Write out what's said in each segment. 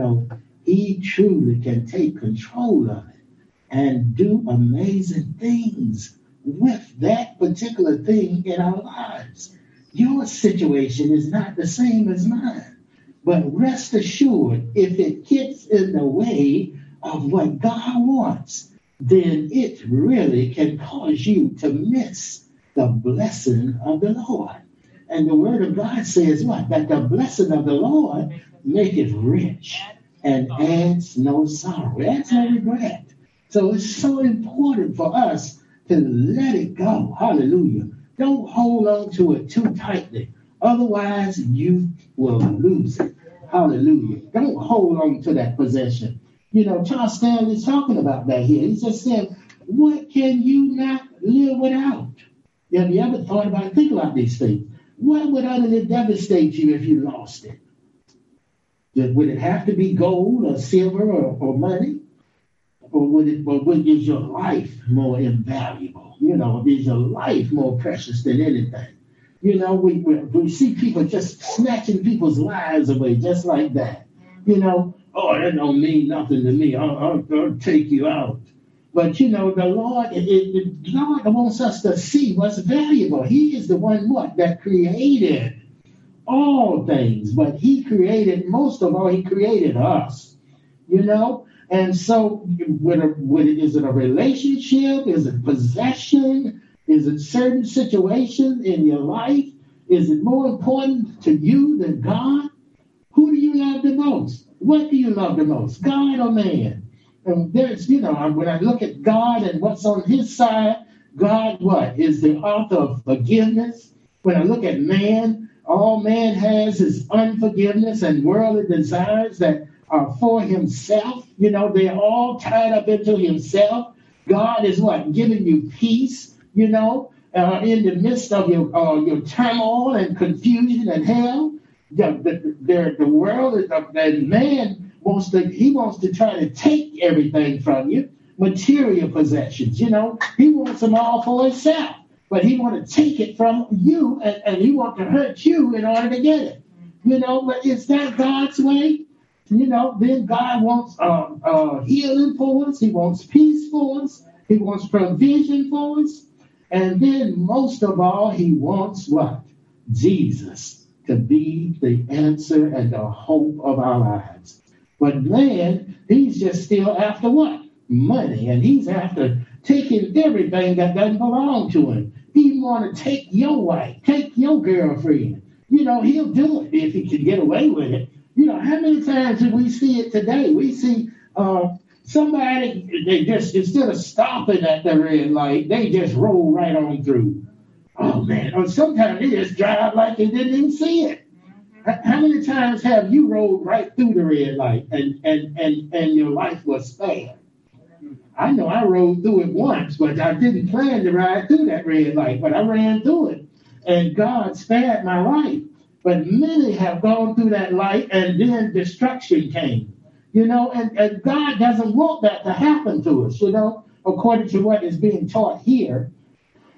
know, he truly can take control of it and do amazing things with that particular thing in our lives. Your situation is not the same as mine. But rest assured, if it gets in the way of what God wants, then it really can cause you to miss the blessing of the Lord. And the word of God says what? That the blessing of the Lord maketh rich and adds no sorrow, adds no regret. So it's so important for us to let it go. Hallelujah. Don't hold on to it too tightly. Otherwise, you will lose it. Hallelujah. Don't hold on to that possession. You know, Charles Stanley's talking about that here. He just said, What can you not live without? Have you ever thought about Think about these things. What would utterly devastate you if you lost it? Would it have to be gold or silver or, or money? Or would it or would is your life more invaluable? You know, is your life more precious than anything? You know, we, we, we see people just snatching people's lives away just like that. You know, oh, that don't mean nothing to me. I'll, I'll, I'll take you out. But you know, the Lord, it, it, God wants us to see what's valuable. He is the one what that created all things, but He created most of all. He created us. You know, and so, with a, with, is it a relationship? Is it possession? Is it certain situations in your life? Is it more important to you than God? Who do you love the most? What do you love the most, God or man? And there's, you know, when I look at God and what's on his side, God, what? Is the author of forgiveness. When I look at man, all man has is unforgiveness and worldly desires that are for himself. You know, they're all tied up into himself. God is what? Giving you peace you know, uh, in the midst of your uh, your turmoil and confusion and hell. The, the, the, world, the man wants to, he wants to try to take everything from you, material possessions, you know. He wants them all for himself, but he want to take it from you and, and he want to hurt you in order to get it. You know, but is that God's way? You know, then God wants uh, uh, healing for us. He wants peace for us. He wants provision for us. And then, most of all, he wants what? Jesus to be the answer and the hope of our lives. But man, he's just still after what? Money. And he's after taking everything that doesn't belong to him. He want to take your wife, take your girlfriend. You know, he'll do it if he can get away with it. You know, how many times do we see it today? We see uh, Somebody, they just, instead of stopping at the red light, they just roll right on through. Oh man, or sometimes they just drive like they didn't even see it. How many times have you rolled right through the red light and, and, and, and your life was spared? I know I rode through it once, but I didn't plan to ride through that red light, but I ran through it. And God spared my life. But many have gone through that light and then destruction came. You know, and, and God doesn't want that to happen to us, you know, according to what is being taught here.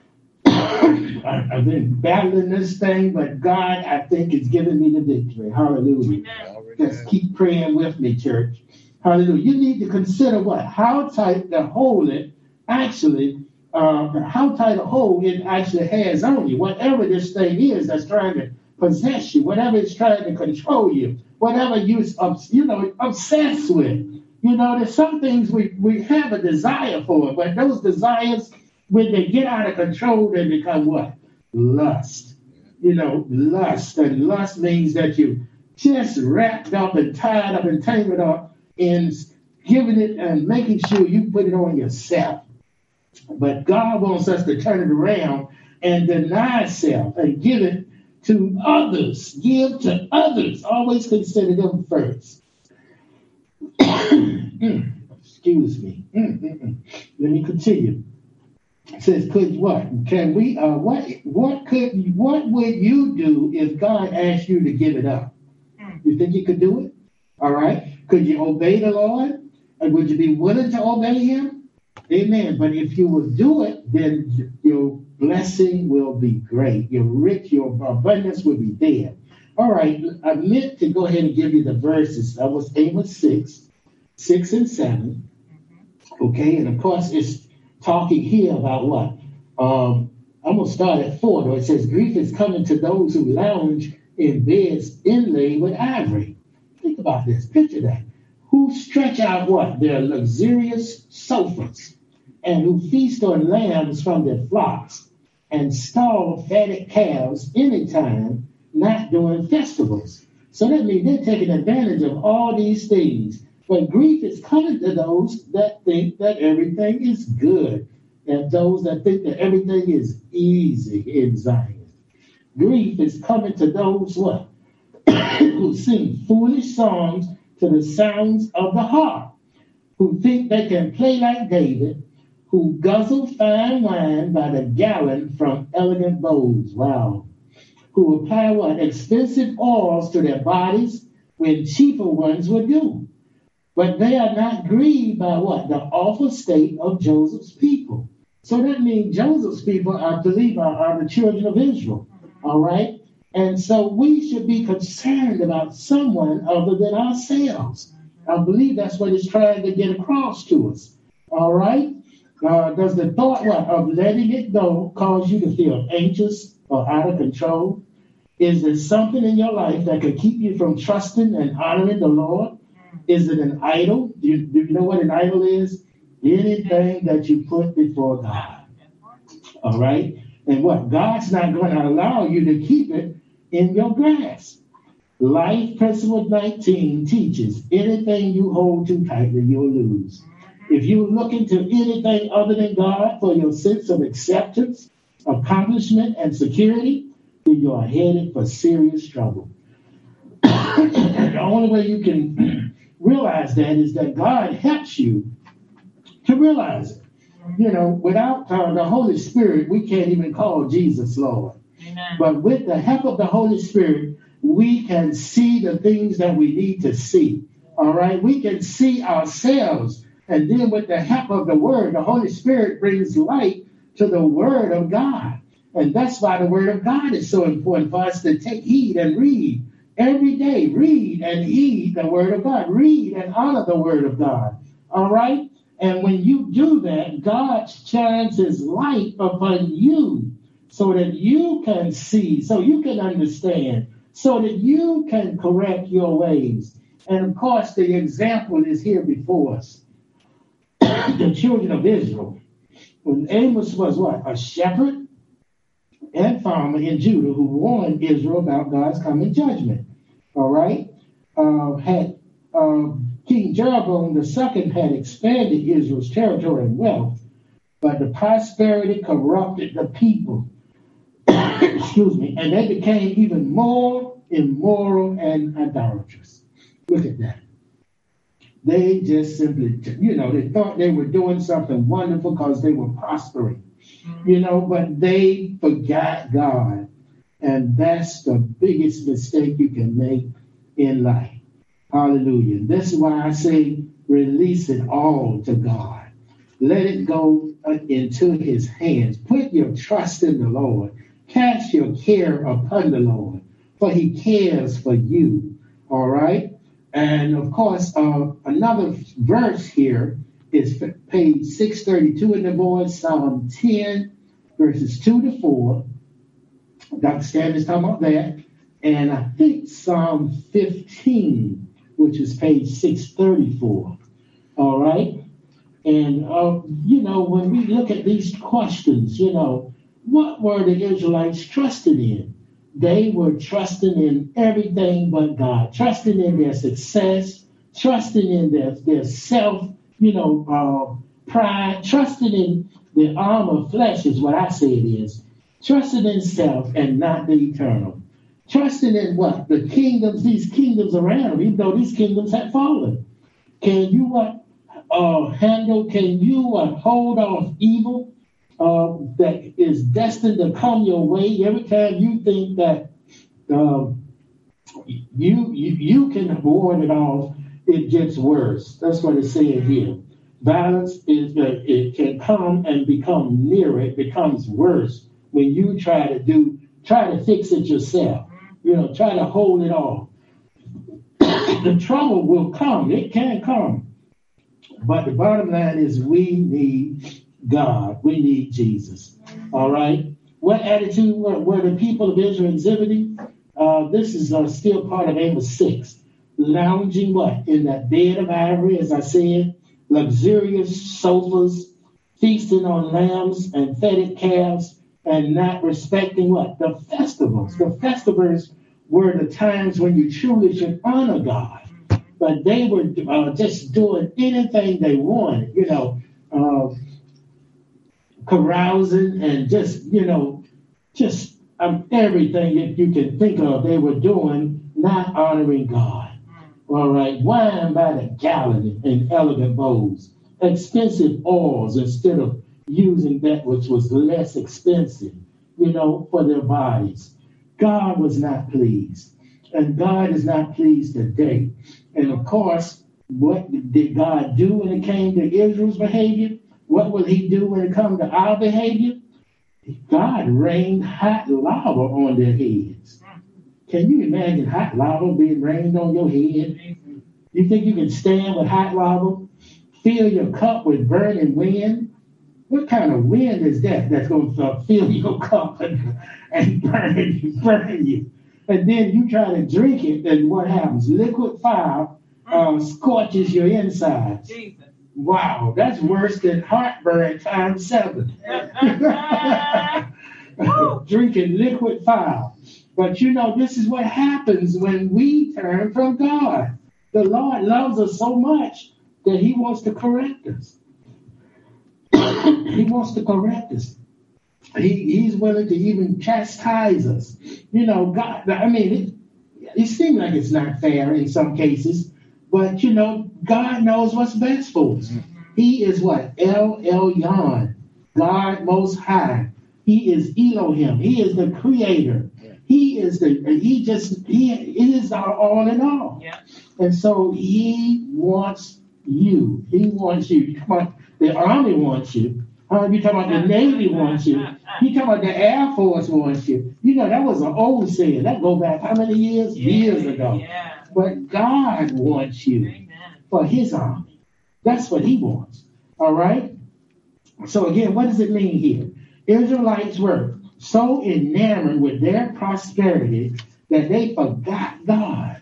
I've been battling this thing, but God, I think, is giving me the victory. Hallelujah. Just keep praying with me, church. Hallelujah. You need to consider what? How tight the hold it actually, uh, how tight a hold it actually has on you. Whatever this thing is that's trying to possess you, whatever it's trying to control you, whatever you're you know obsessed with. You know, there's some things we, we have a desire for, but those desires, when they get out of control, they become what? Lust. You know, lust. And lust means that you just wrapped up and tied up and tangled up in giving it and making sure you put it on yourself. But God wants us to turn it around and deny self and give it to others. Give to others. Always consider them first. Excuse me. Let me continue. It says, could what? Can we uh what what could what would you do if God asked you to give it up? You think you could do it? All right. Could you obey the Lord? And would you be willing to obey him? Amen. But if you will do it, then your blessing will be great. Your rich, your abundance will be there. All right, I meant to go ahead and give you the verses. That was Amos 6, 6 and 7. Okay, and of course, it's talking here about what? Um, I'm going to start at 4, though. It says, Grief is coming to those who lounge in beds inlaid with ivory. About this. Picture that. Who stretch out what? Their luxurious sofas and who feast on lambs from their flocks and stall fatted calves anytime, not during festivals. So that means they're taking advantage of all these things. But grief is coming to those that think that everything is good and those that think that everything is easy in Zion. Grief is coming to those what? Who sing foolish songs to the sounds of the harp, who think they can play like David, who guzzle fine wine by the gallon from elegant bowls. Wow. Who apply what? Expensive oils to their bodies when cheaper ones would do. But they are not grieved by what? The awful state of Joseph's people. So that means Joseph's people, I believe, are, are the children of Israel. All right? And so we should be concerned about someone other than ourselves. I believe that's what it's trying to get across to us. All right? Uh, does the thought what, of letting it go cause you to feel anxious or out of control? Is there something in your life that could keep you from trusting and honoring the Lord? Is it an idol? Do you, do you know what an idol is? Anything that you put before God. All right? And what? God's not going to allow you to keep it in your grasp. Life Principle 19 teaches anything you hold too tightly, you'll lose. If you look into anything other than God for your sense of acceptance, accomplishment, and security, then you are headed for serious trouble. the only way you can realize that is that God helps you to realize it. You know, without uh, the Holy Spirit, we can't even call Jesus Lord. But with the help of the Holy Spirit, we can see the things that we need to see. All right, we can see ourselves and then, with the help of the Word, the Holy Spirit brings light to the Word of God. And that's why the Word of God is so important for us to take heed and read every day. Read and heed the Word of God. Read and honor the Word of God. All right? And when you do that, God shines His light upon you so that you can see, so you can understand, so that you can correct your ways. And of course, the example is here before us the children of Israel. When Amos was what? A shepherd and farmer in Judah who warned Israel about God's coming judgment. All right? Uh, had uh, King Jeroboam II had expanded Israel's territory and wealth, but the prosperity corrupted the people. Excuse me. And they became even more immoral and idolatrous. Look at that. They just simply, you know, they thought they were doing something wonderful because they were prospering, you know, but they forgot God. And that's the biggest mistake you can make in life. Hallelujah. This is why I say release it all to God. Let it go uh, into his hands. Put your trust in the Lord. Cast your care upon the Lord, for he cares for you. All right? And of course, uh, another verse here is page 632 in the board, Psalm 10, verses 2 to 4. Dr. Stan is talking about that. And I think Psalm 15, which is page 634. All right? And, uh, you know, when we look at these questions, you know, what were the Israelites trusted in? they were trusting in everything but God, trusting in their success, trusting in their, their self, you know, uh, pride, trusting in the arm of flesh is what I say it is. Trusting in self and not the eternal. Trusting in what? The kingdoms, these kingdoms around, even though these kingdoms have fallen. Can you what? Uh, handle, can you what? Hold off evil? Uh, that is destined to come your way. Every time you think that uh, you, you you can ward it off, it gets worse. That's what it's saying here. Violence is uh, it can come and become near. It becomes worse when you try to do try to fix it yourself. You know, try to hold it off. the trouble will come. It can come. But the bottom line is we need God. We need Jesus. All right. What attitude were, were the people of Israel exhibiting? Uh, this is uh, still part of Amos 6. Lounging what? In that bed of ivory, as I said, luxurious sofas, feasting on lambs and fatted calves, and not respecting what? The festivals. The festivals were the times when you truly should honor God. But they were uh, just doing anything they wanted, you know, uh, carousing and just, you know, just um, everything that you can think of they were doing, not honoring God. All right, wine by the gallon in elegant bowls, expensive oils instead of using that which was less expensive, you know, for their bodies. God was not pleased. And God is not pleased today. And of course, what did God do when it came to Israel's behavior? What will he do when it comes to our behavior? God rained hot lava on their heads. Can you imagine hot lava being rained on your head? You think you can stand with hot lava? Fill your cup with burning wind? What kind of wind is that that's going to fill your cup and, and burn you, burn you? And then you try to drink it, and what happens? Liquid fire uh, scorches your insides. Jesus. Wow, that's worse than heartburn times seven. Drinking liquid fire. But you know, this is what happens when we turn from God. The Lord loves us so much that He wants to correct us. he wants to correct us. He, he's willing to even chastise us. You know, God, I mean, it, it seems like it's not fair in some cases, but you know, God knows what's best for us. He is what? El Elyon, God Most High. He is Elohim. He is the creator. He is the, he just, he is our all in all. Yeah. And so he wants you. He wants you. Come on, the army wants you. Uh, you talking about the Navy wants you. You talking about the Air Force wants you. You know, that was an old saying. That go back how many years? Yeah, years ago. Yeah. But God wants you Amen. For his army. That's what he wants. All right? So again, what does it mean here? Israelites were so enamored with their prosperity that they forgot God.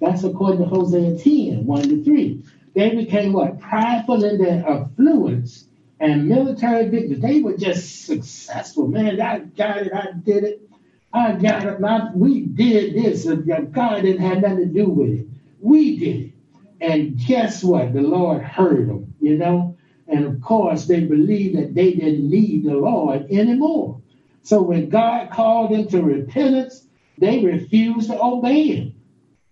That's according to Hosea 10, 1 to 3. They became what? Prideful in their affluence and military victories. They were just successful. Man, I got it, I did it. I got it. I, we did this. God didn't have nothing to do with it. We did it. And guess what? The Lord heard them, you know? And of course, they believed that they didn't need the Lord anymore. So when God called them to repentance, they refused to obey him.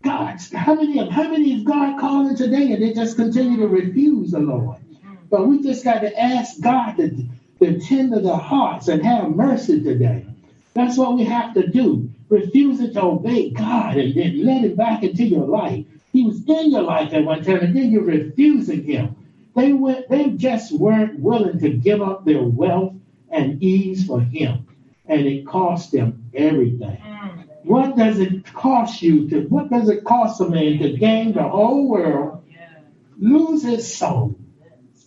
God, how many of how many is God calling today and they just continue to refuse the Lord? But we just got to ask God to, to tender their hearts and have mercy today. That's what we have to do. Refusing to obey God and then let him back into your life. He was in your life at one time, and then you're refusing him. They went, they just weren't willing to give up their wealth and ease for him and it cost them everything. Mm. What does it cost you to, what does it cost a man to gain the whole world, lose his soul?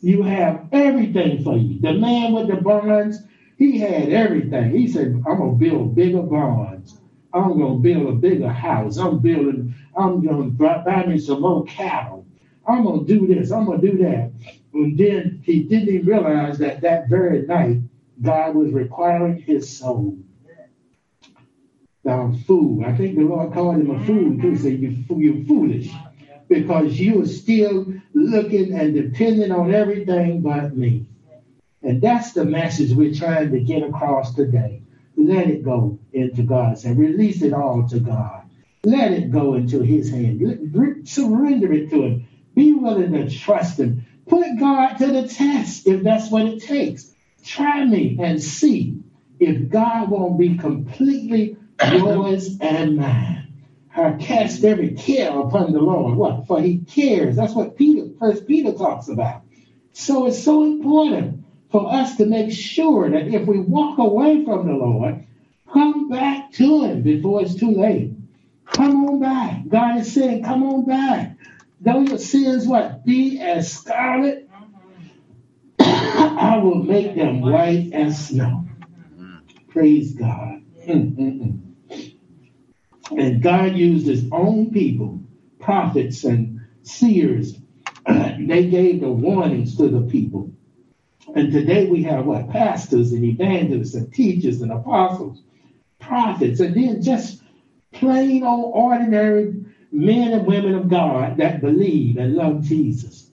You have everything for you. The man with the barns, he had everything. He said, I'm going to build bigger barns. I'm going to build a bigger house. I'm building, I'm going to buy me some more cattle. I'm going to do this. I'm going to do that. And then he didn't realize that that very night, God was requiring his soul. Now, fool. I think the Lord called him a fool too. You, you're foolish because you are still looking and depending on everything but me. And that's the message we're trying to get across today. Let it go into God's hand. Release it all to God. Let it go into His hand. Surrender it to Him. Be willing to trust Him. Put God to the test if that's what it takes. Try me and see if God won't be completely yours and mine. I cast every care upon the Lord. What? For he cares. That's what Peter, first Peter talks about. So it's so important for us to make sure that if we walk away from the Lord, come back to Him before it's too late. Come on back. God is saying, come on back. Though your sins what? Be as scarlet, I will make them white as snow. Praise God. And God used his own people, prophets and seers. they gave the warnings to the people. And today we have what? Pastors and evangelists and teachers and apostles, prophets, and then just plain old ordinary men and women of God that believe and love Jesus.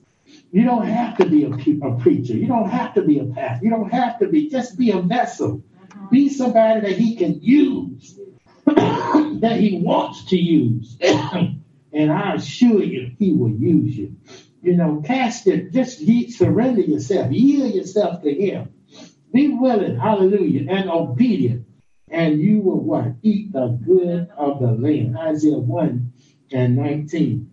You don't have to be a, a preacher. You don't have to be a pastor. You don't have to be. Just be a vessel. Uh-huh. Be somebody that he can use, that he wants to use. and I assure you, he will use you. You know, cast it, just surrender yourself, yield yourself to him. Be willing, hallelujah, and obedient. And you will what? Eat the good of the land. Isaiah 1 and 19.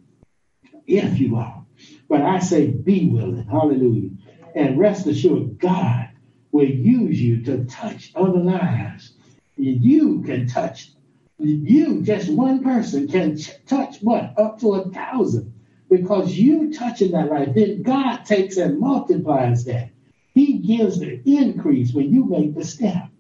If you are. But I say be willing. Hallelujah. And rest assured, God will use you to touch other lives. You can touch, you, just one person, can touch what? Up to a thousand. Because you touching that life, then God takes and multiplies that. He gives the increase when you make the step.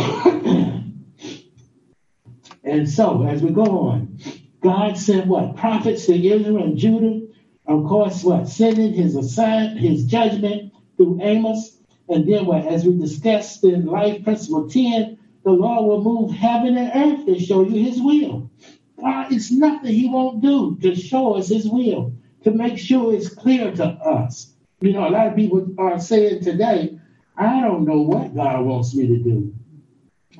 and so, as we go on, God sent what? Prophets to Israel and Judah. Of course, what? Sending his assign, his judgment through Amos. And then what? As we discussed in Life Principle 10, the Lord will move heaven and earth to show you his will. God, it's nothing he won't do to show us his will, to make sure it's clear to us. You know, a lot of people are saying today, I don't know what God wants me to do.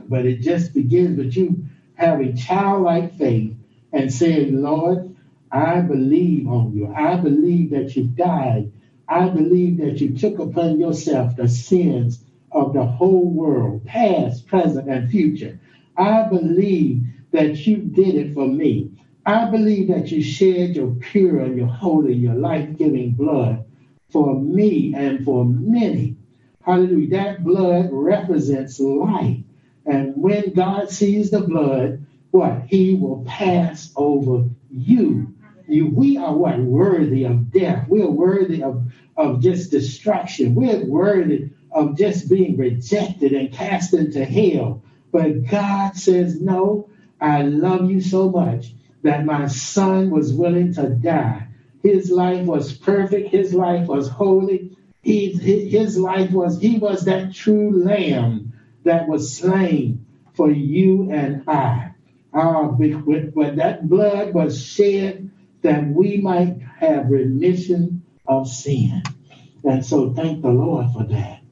But it just begins with you having childlike faith and saying, Lord, I believe on you. I believe that you died. I believe that you took upon yourself the sins of the whole world, past, present, and future. I believe that you did it for me. I believe that you shed your pure and your holy, your life giving blood for me and for many. Hallelujah. That blood represents life. And when God sees the blood, what? He will pass over you. you we are what? Worthy of death. We are worthy of, of just destruction. We're worthy of just being rejected and cast into hell. But God says, No, I love you so much that my son was willing to die. His life was perfect, his life was holy. He, his life was, he was that true lamb that was slain for you and I uh, but that blood was shed that we might have remission of sin. And so thank the Lord for that.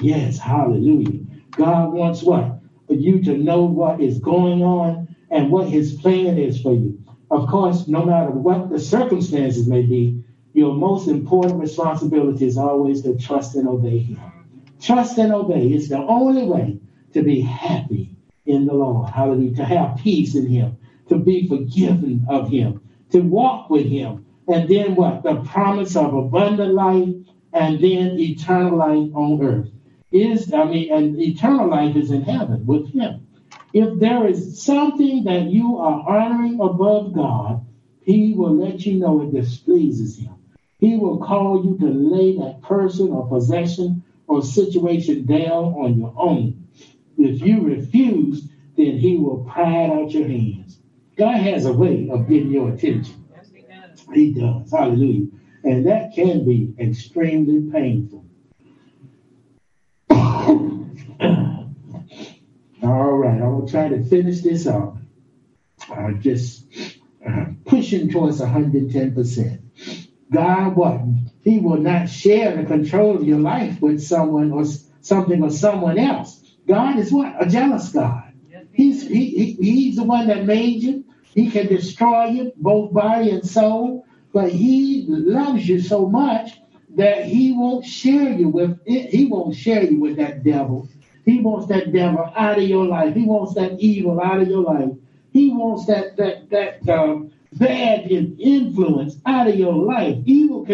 Yes, hallelujah. God wants what? For you to know what is going on and what his plan is for you. Of course, no matter what the circumstances may be, your most important responsibility is always to trust and obey him. Trust and obey is the only way to be happy in the Lord. Hallelujah. To have peace in him, to be forgiven of him, to walk with him. And then what? The promise of abundant life and then eternal life on earth. Is I mean, and eternal life is in heaven with him. If there is something that you are honoring above God, he will let you know it displeases him. He will call you to lay that person or possession or situation down on your own. If you refuse, then he will pry out your hands. God has a way of getting your attention. Yes, he does. He does. Hallelujah. And that can be extremely painful. All right, I will try to finish this up. Uh, just uh, pushing towards 110%. God, what? He will not share the control of your life with someone or something or someone else. God is what? A jealous God. He's he, he, he's the one that made you. He can destroy you, both body and soul. But he loves you so much that he won't share you with it. He won't share you with that devil. He wants that devil out of your life. He wants that evil out of your life. He wants that that that um, bad influence out of your life. Evil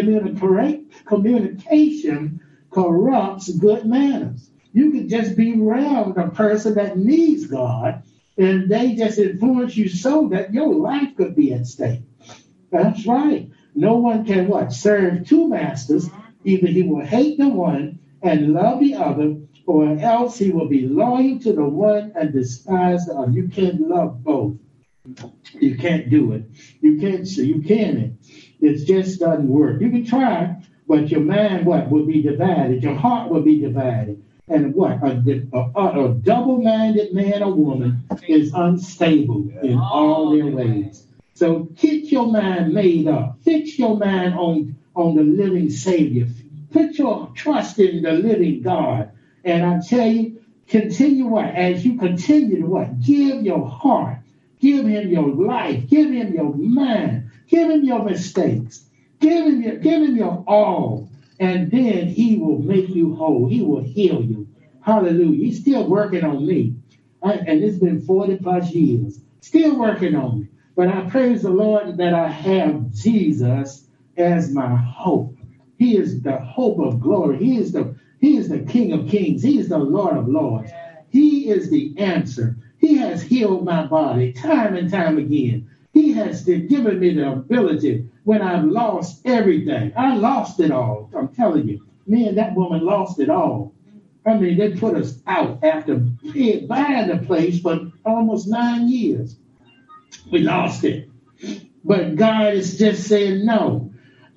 communication corrupts good manners. You could just be around a person that needs God and they just influence you so that your life could be at stake. That's right. No one can what? Serve two masters. Either he will hate the one and love the other, or else he will be loyal to the one and despise the other. You can't love both. You can't do it. You can't. You can't. It just doesn't work. You can try, but your mind what will be divided. Your heart will be divided. And what a, a, a double-minded man or woman is unstable in all oh, their ways. So get your mind made up. Fix your mind on on the living Savior. Put your trust in the living God. And I tell you, continue what? As you continue to what? Give your heart. Give him your life. Give him your mind. Give him your mistakes. Give him your, give him your all. And then he will make you whole. He will heal you. Hallelujah. He's still working on me. I, and it's been 40 plus years. Still working on me. But I praise the Lord that I have Jesus as my hope. He is the hope of glory. He is the He is the King of Kings. He is the Lord of Lords. He is the answer. Has healed my body time and time again. He has given me the ability when I've lost everything. I lost it all. I'm telling you. Me and that woman lost it all. I mean, they put us out after buying the place for almost nine years. We lost it. But God is just saying, no.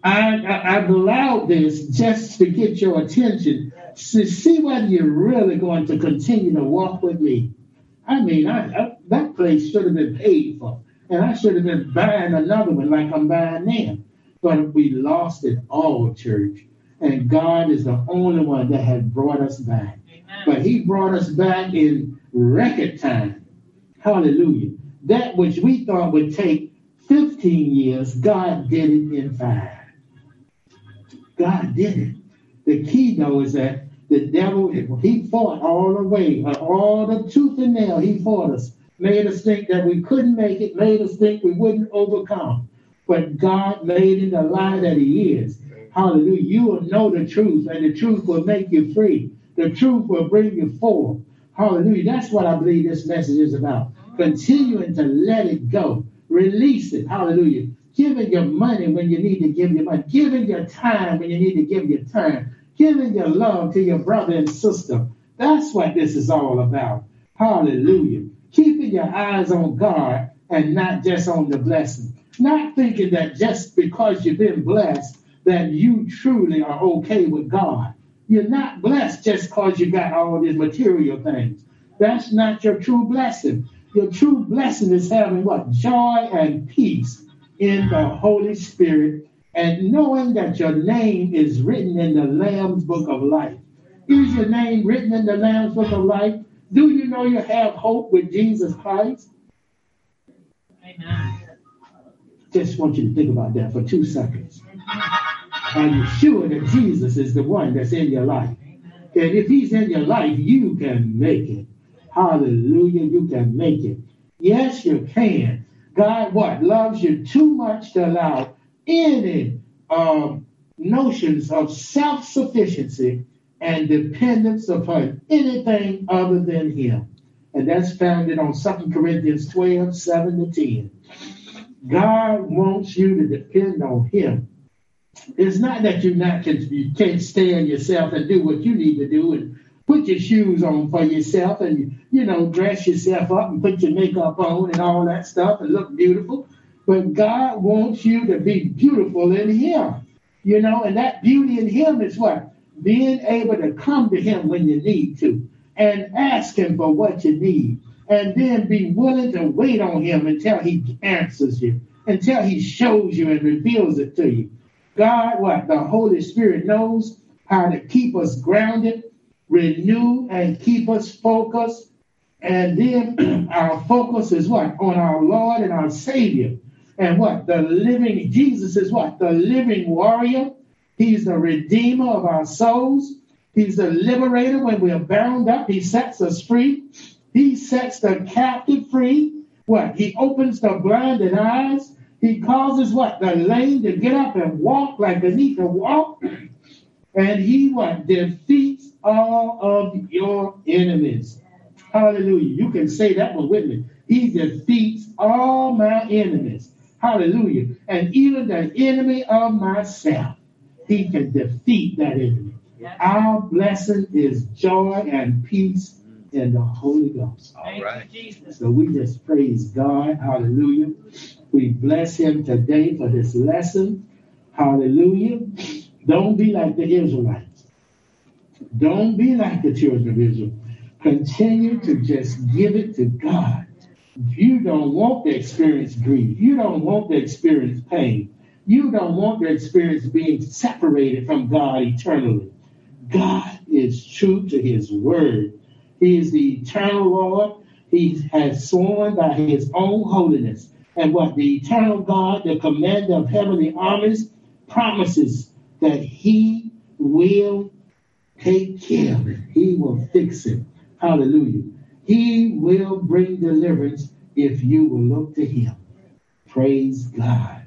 I, I, have allowed this just to get your attention to see whether you're really going to continue to walk with me. I mean, I, I, that place should have been paid for, and I should have been buying another one like I'm buying now. But we lost it all, church. And God is the only one that has brought us back. Amen. But He brought us back in record time. Hallelujah. That which we thought would take 15 years, God did it in five. God did it. The key, though, is that the devil, he fought all the way, all the tooth and nail, he fought us. Made us think that we couldn't make it, made us think we wouldn't overcome. But God made it the lie that he is. Hallelujah. You will know the truth, and the truth will make you free. The truth will bring you forth. Hallelujah. That's what I believe this message is about. Continuing to let it go. Release it. Hallelujah. Giving your money when you need to give your money. Giving your time when you need to give your time. Giving your love to your brother and sister. That's what this is all about. Hallelujah. Keeping your eyes on God and not just on the blessing. Not thinking that just because you've been blessed, that you truly are okay with God. You're not blessed just because you got all these material things. That's not your true blessing. Your true blessing is having what? Joy and peace in the Holy Spirit and knowing that your name is written in the Lamb's book of life. Is your name written in the Lamb's book of life? Do you know you have hope with Jesus Christ? Amen. Just want you to think about that for two seconds. Are you sure that Jesus is the one that's in your life? And if he's in your life, you can make it. Hallelujah, you can make it. Yes, you can. God, what? Loves you too much to allow any um, notions of self sufficiency and dependence upon anything other than Him. And that's founded on 2 Corinthians 12 7 to 10. God wants you to depend on Him. It's not that you not can you can't stand yourself and do what you need to do and put your shoes on for yourself and you know dress yourself up and put your makeup on and all that stuff and look beautiful. But God wants you to be beautiful in Him, you know, and that beauty in Him is what being able to come to Him when you need to and ask Him for what you need, and then be willing to wait on Him until He answers you, until He shows you and reveals it to you. God, what? The Holy Spirit knows how to keep us grounded, renew, and keep us focused. And then our focus is what? On our Lord and our Savior. And what? The living, Jesus is what? The living warrior. He's the redeemer of our souls. He's the liberator when we are bound up. He sets us free. He sets the captive free. What? He opens the blinded eyes. He causes what? The lame to get up and walk like they need to walk. And he what? Defeats all of your enemies. Hallelujah. You can say that one with me. He defeats all my enemies. Hallelujah. And even the enemy of myself, he can defeat that enemy. Our blessing is joy and peace in the Holy Ghost. All right. So we just praise God. Hallelujah. We bless him today for this lesson. Hallelujah. Don't be like the Israelites. Don't be like the children of Israel. Continue to just give it to God. You don't want to experience grief. You don't want to experience pain. You don't want to experience being separated from God eternally. God is true to his word. He is the eternal Lord. He has sworn by his own holiness. And what the eternal God, the commander of heavenly armies, promises that he will take care of it. He will fix it. Hallelujah. He will bring deliverance if you will look to him. Praise God.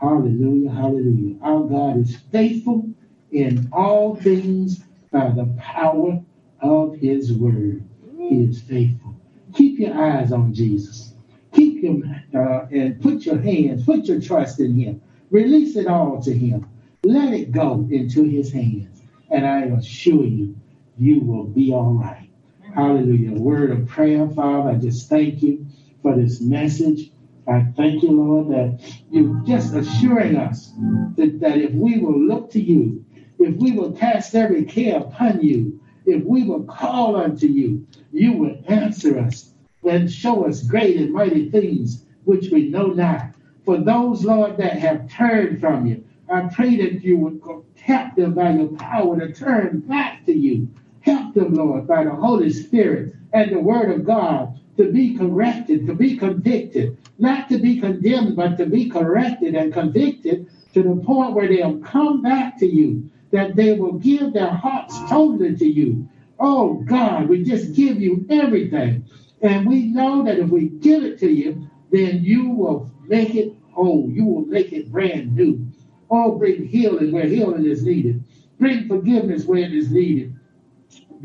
Hallelujah. Hallelujah. Our God is faithful in all things by the power of his word. He is faithful. Keep your eyes on Jesus. Keep him uh, and put your hands, put your trust in him. Release it all to him. Let it go into his hands. And I assure you, you will be all right. Hallelujah. Word of prayer, Father. I just thank you for this message. I thank you, Lord, that you're just assuring us that, that if we will look to you, if we will cast every care upon you, if we will call unto you, you will answer us and show us great and mighty things which we know not. For those, Lord, that have turned from you, I pray that you would help them by your power to turn back to you. Help them, Lord, by the Holy Spirit and the Word of God to be corrected, to be convicted, not to be condemned, but to be corrected and convicted to the point where they'll come back to you, that they will give their hearts totally to you. Oh God, we just give you everything. And we know that if we give it to you, then you will make it whole. You will make it brand new. Oh, bring healing where healing is needed. Bring forgiveness where it is needed.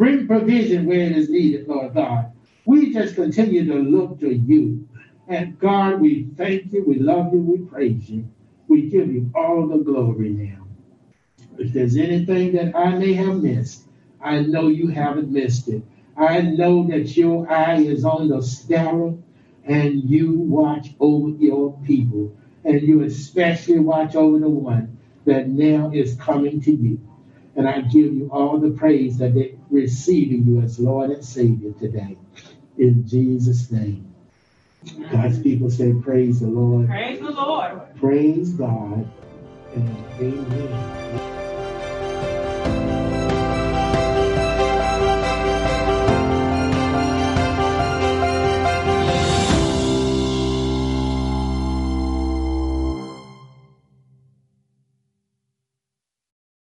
Bring provision where it is needed, Lord God. We just continue to look to you. And God, we thank you, we love you, we praise you. We give you all the glory now. If there's anything that I may have missed, I know you haven't missed it. I know that your eye is on the sparrow and you watch over your people. And you especially watch over the one that now is coming to you. And I give you all the praise that they're receiving you as Lord and Savior today. In Jesus' name. God's people say, Praise the Lord. Praise the Lord. Praise God. And amen.